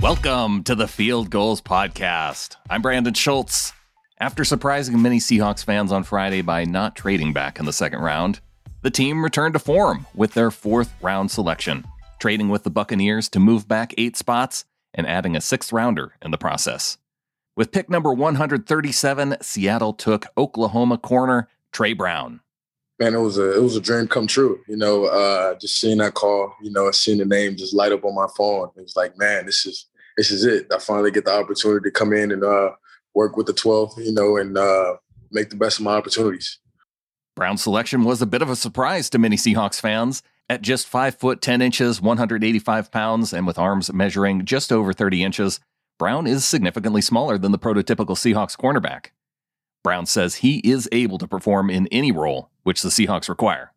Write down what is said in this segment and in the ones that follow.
Welcome to the Field Gulls Podcast. I'm Brandon Schultz. After surprising many Seahawks fans on Friday by not trading back in the second round, the team returned to form with their fourth round selection, trading with the Buccaneers to move back eight spots and adding a sixth rounder in the process. With pick number 137, Seattle took Oklahoma corner Tre Brown. Man, it was a it was a dream come true. You know, uh, just seeing that call, you know, seeing the name just light up on my phone. It was like, man, this is this is it. I finally get the opportunity to come in and uh, work with the 12, you know, and uh, make the best of my opportunities. Brown's selection was a bit of a surprise to many Seahawks fans. At just 5 foot 10 inches, 185 pounds, and with arms measuring just over 30 inches, Brown is significantly smaller than the prototypical Seahawks cornerback. Brown says he is able to perform in any role which the Seahawks require.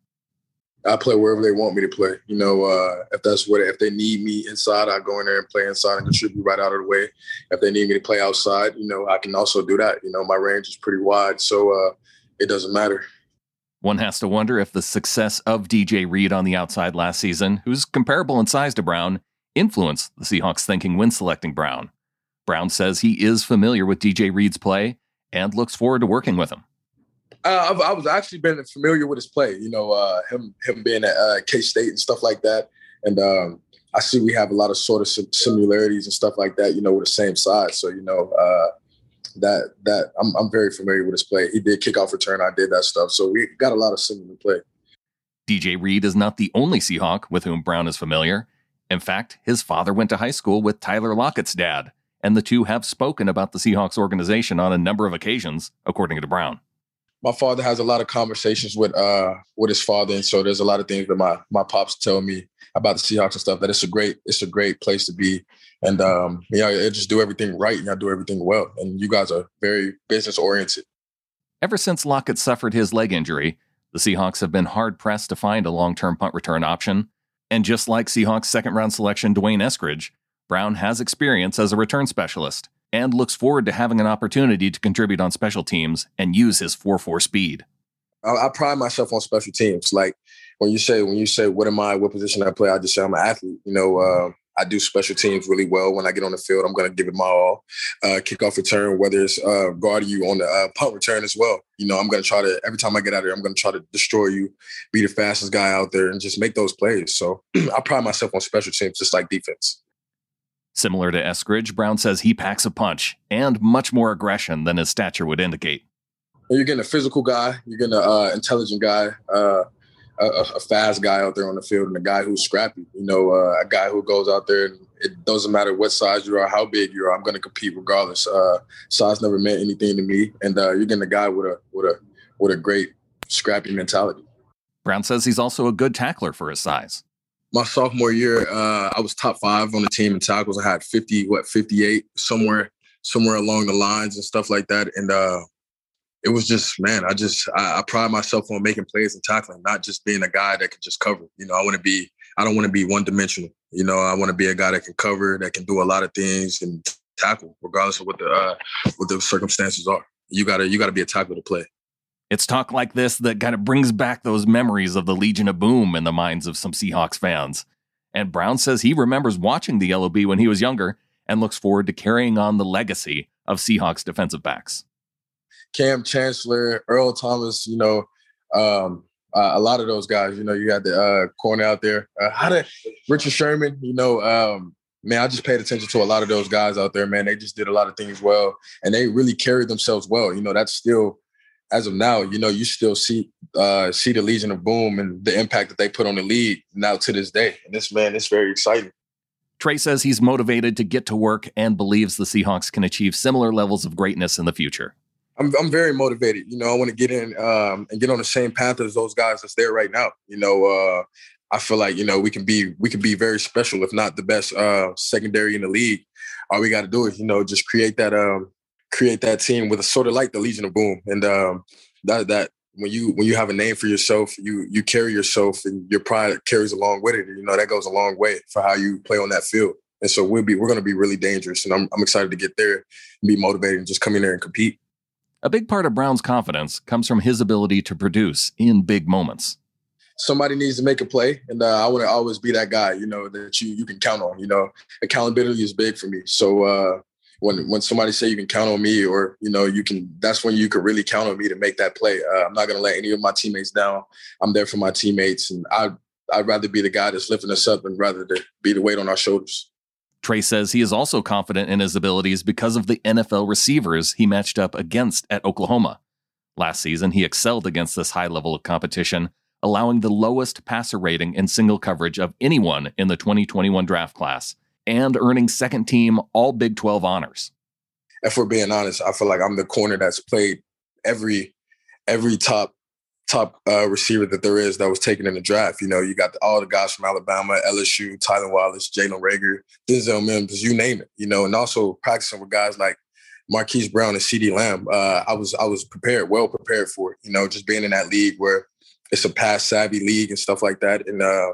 I play wherever they want me to play. You know, uh, if that's what if they need me inside, I go in there and play inside and contribute right out of the way. If they need me to play outside, you know, I can also do that. You know, my range is pretty wide, so uh, it doesn't matter. One has to wonder if the success of DJ Reed on the outside last season, who's comparable in size to Brown, influenced the Seahawks thinking when selecting Brown. Brown says he is familiar with DJ Reed's play and looks forward to working with him. Uh, I've, I was actually been familiar with his play. You know, uh, him him being at uh, K State and stuff like that, and um, I see we have a lot of sort of similarities and stuff like that. You know, with the same size. So you know, uh, that that I'm I'm very familiar with his play. He did kickoff return. I did that stuff. So we got a lot of similar play. DJ Reed is not the only Seahawk with whom Brown is familiar. In fact, his father went to high school with Tyler Lockett's dad, and the two have spoken about the Seahawks organization on a number of occasions, according to Brown my father has a lot of conversations with uh with his father, and so there's a lot of things that my my pops tell me about the Seahawks and stuff. That it's a great it's a great place to be, and um, yeah, you know, just do everything right, and y'all do everything well, and you guys are very business oriented. Ever since Lockett suffered his leg injury, the Seahawks have been hard pressed to find a long term punt return option. And just like Seahawks second round selection D'Wayne Eskridge, Brown has experience as a return specialist and looks forward to having an opportunity to contribute on special teams and use his 4-4 speed. I, I, pride myself on special teams. Like when you say when you say what am I, what position I play, I just say I'm an athlete. You know, uh, I do special teams really well. When I get on the field, I'm going to give it my all. Uh, kickoff return, whether it's uh, guarding you on the uh, punt return as well. You know, I'm going to try to every time I get out there, I'm going to try to destroy you, be the fastest guy out there, and just make those plays. So I pride myself on special teams, just like defense. Similar to Eskridge, Brown says he packs a punch and much more aggression than his stature would indicate. You're getting a physical guy, you're getting an uh, intelligent guy, uh, a, a, fast guy out there on the field, and a guy who's scrappy. You know, uh, a guy who goes out there and it doesn't matter what size you are, how big you are. I'm going to compete regardless. Uh, size never meant anything to me, and uh, you're getting a guy with a with a with a great scrappy mentality. Brown says he's also a good tackler for his size my sophomore year, uh, I was top five on the team in tackles. I had 50, what, 58, somewhere, somewhere along the lines and stuff like that. And uh, it was just, man, I just, I, I, pride myself on making plays and tackling, not just being a guy that can just cover. You know, I want to be, I don't want to be one dimensional. You know, I want to be a guy that can cover, that can do a lot of things and tackle, regardless of what the uh, what the circumstances are. You gotta, you gotta be a tackle to play. It's talk like this that kind of brings back those memories of the Legion of Boom in the minds of some Seahawks fans. And Brown says he remembers watching the LOB when he was younger and looks forward to carrying on the legacy of Seahawks defensive backs. Kam Chancellor, Earl Thomas, you know, um, uh, a lot of those guys, you know, you got the uh, corner out there. Uh, how did Richard Sherman, you know, um, man, I just paid attention to a lot of those guys out there, man. They just did a lot of things well and they really carried themselves well. You know, that's still as of now, you know, you still see uh, see the Legion of Boom and the impact that they put on the league now to this day. And this man, it's very exciting. Tre says he's motivated to get to work and believes the Seahawks can achieve similar levels of greatness in the future. I'm I'm very motivated. You know, I want to get in um, and get on the same path as those guys that's there right now. You know, uh, I feel like you know we can be we can be very special, if not the best uh, secondary in the league. All we got to do is you know just create that um, create that team with a sort of like the Legion of Boom, and um, that that when you when you have a name for yourself, you you carry yourself, and your pride carries along with it. You know that goes a long way for how you play on that field. And so we'll be we're going to be really dangerous, and I'm I'm excited to get there, and be motivated, and just come in there and compete. A big part of Brown's confidence comes from his ability to produce in big moments. somebody needs to make a play, and uh, I want to always be that guy, you know, that you you can count on. You know, accountability is big for me. So uh, when when somebody say you can count on me, or you know, you can, that's when you can really count on me to make that play. Uh, I'm not gonna let any of my teammates down. I'm there for my teammates, and I I'd rather be the guy that's lifting us up than rather to be the weight on our shoulders. Tre says he is also confident in his abilities because of the NFL receivers he matched up against at Oklahoma. Last season, he excelled against this high level of competition, allowing the lowest passer rating in single coverage of anyone in the 2021 draft class and earning second team All Big 12 honors. If we're being honest, I feel like I'm the corner that's played every every top top uh, receiver that there is that was taken in the draft. You know, you got all the guys from Alabama, LSU, Tylan Wallace, Jalen Reagor, Denzel Mims, you name it. You know, and also practicing with guys like Marquise Brown and CeeDee Lamb. Uh, I was I was prepared, well prepared for it. You know, just being in that league where it's a pass savvy league and stuff like that. And uh,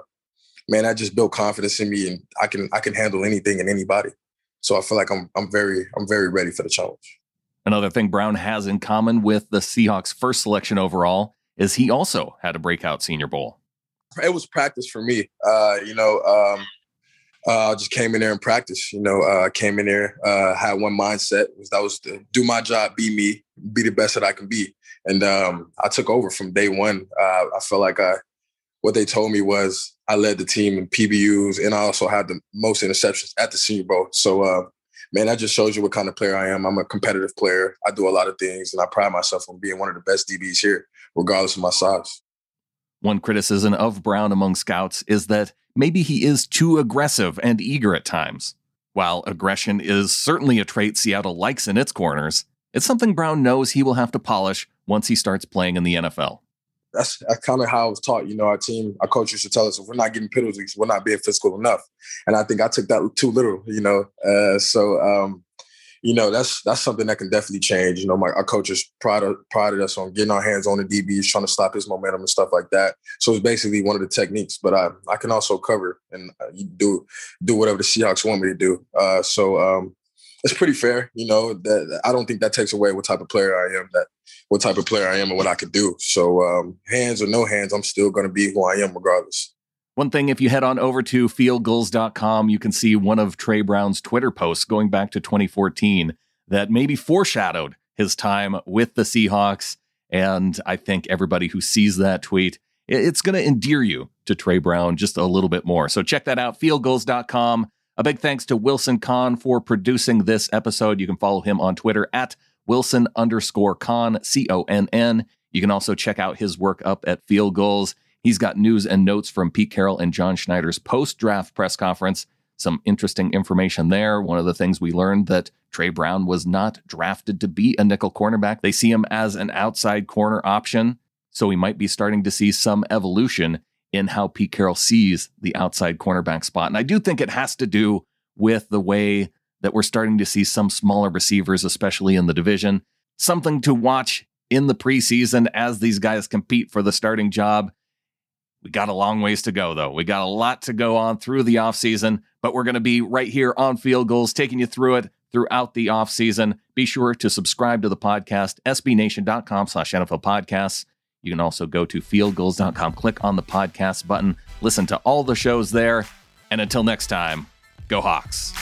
man, that just built confidence in me, and I can I can handle anything and anybody. So I feel like I'm I'm very I'm very ready for the challenge. Another thing Brown has in common with the Seahawks' first selection overall is he also had a breakout Senior Bowl. It was practice for me. Uh, you know, um, uh, I just came in there and practice. You know, uh, came in there, uh, had one mindset was that was to do my job, be me, be the best that I can be, and um, I took over from day one. Uh, I felt like I, what they told me was I led the team in PBUs, and I also had the most interceptions at the Senior Bowl. So, uh, man, that just shows you what kind of player I am. I'm a competitive player. I do a lot of things, and I pride myself on being one of the best DBs here, regardless of my size. One criticism of Brown among scouts is that maybe he is too aggressive and eager at times. While aggression is certainly a trait Seattle likes in its corners, it's something Brown knows he will have to polish once he starts playing in the NFL. That's, that's kind of how I was taught. You know, our team, our coach used to tell us if we're not getting penalties, we're not being physical enough. And I think I took that too little, you know. Uh, so um, you know, that's that's something that can definitely change. You know, my our coaches prided prided us on getting our hands on the DBs, trying to stop his momentum and stuff like that. So it's basically one of the techniques. But I I can also cover and uh, do do whatever the Seahawks want me to do. Uh, so um, it's pretty fair. You know, that I don't think that takes away what type of player I am. That what type of player I am and what I could do. So um, hands or no hands, I'm still going to be who I am regardless. One thing, if you head on over to fieldgulls.com, you can see one of Tre Brown's Twitter posts going back to 2014 that maybe foreshadowed his time with the Seahawks. And I think everybody who sees that tweet, it's going to endear you to Tre Brown just a little bit more. So check that out, fieldgulls.com. A big thanks to Wilson Conn for producing this episode. You can follow him on Twitter at Wilson underscore Conn, C O N N. You can also check out his work up at Field Gulls. He's got news and notes from Pete Carroll and John Schneider's post draft press conference. Some interesting information there. One of the things we learned that Tre Brown was not drafted to be a nickel cornerback. They see him as an outside corner option. So we might be starting to see some evolution in how Pete Carroll sees the outside cornerback spot. And I do think it has to do with the way that we're starting to see some smaller receivers, especially in the division. Something to watch in the preseason as these guys compete for the starting job. We got a long ways to go, though. We got a lot to go on through the offseason, but we're going to be right here on Field Gulls, taking you through it throughout the offseason. Be sure to subscribe to the podcast, sbnation.com slash NFL podcasts. You can also go to fieldgulls.com, click on the podcast button, listen to all the shows there. And until next time, go Hawks.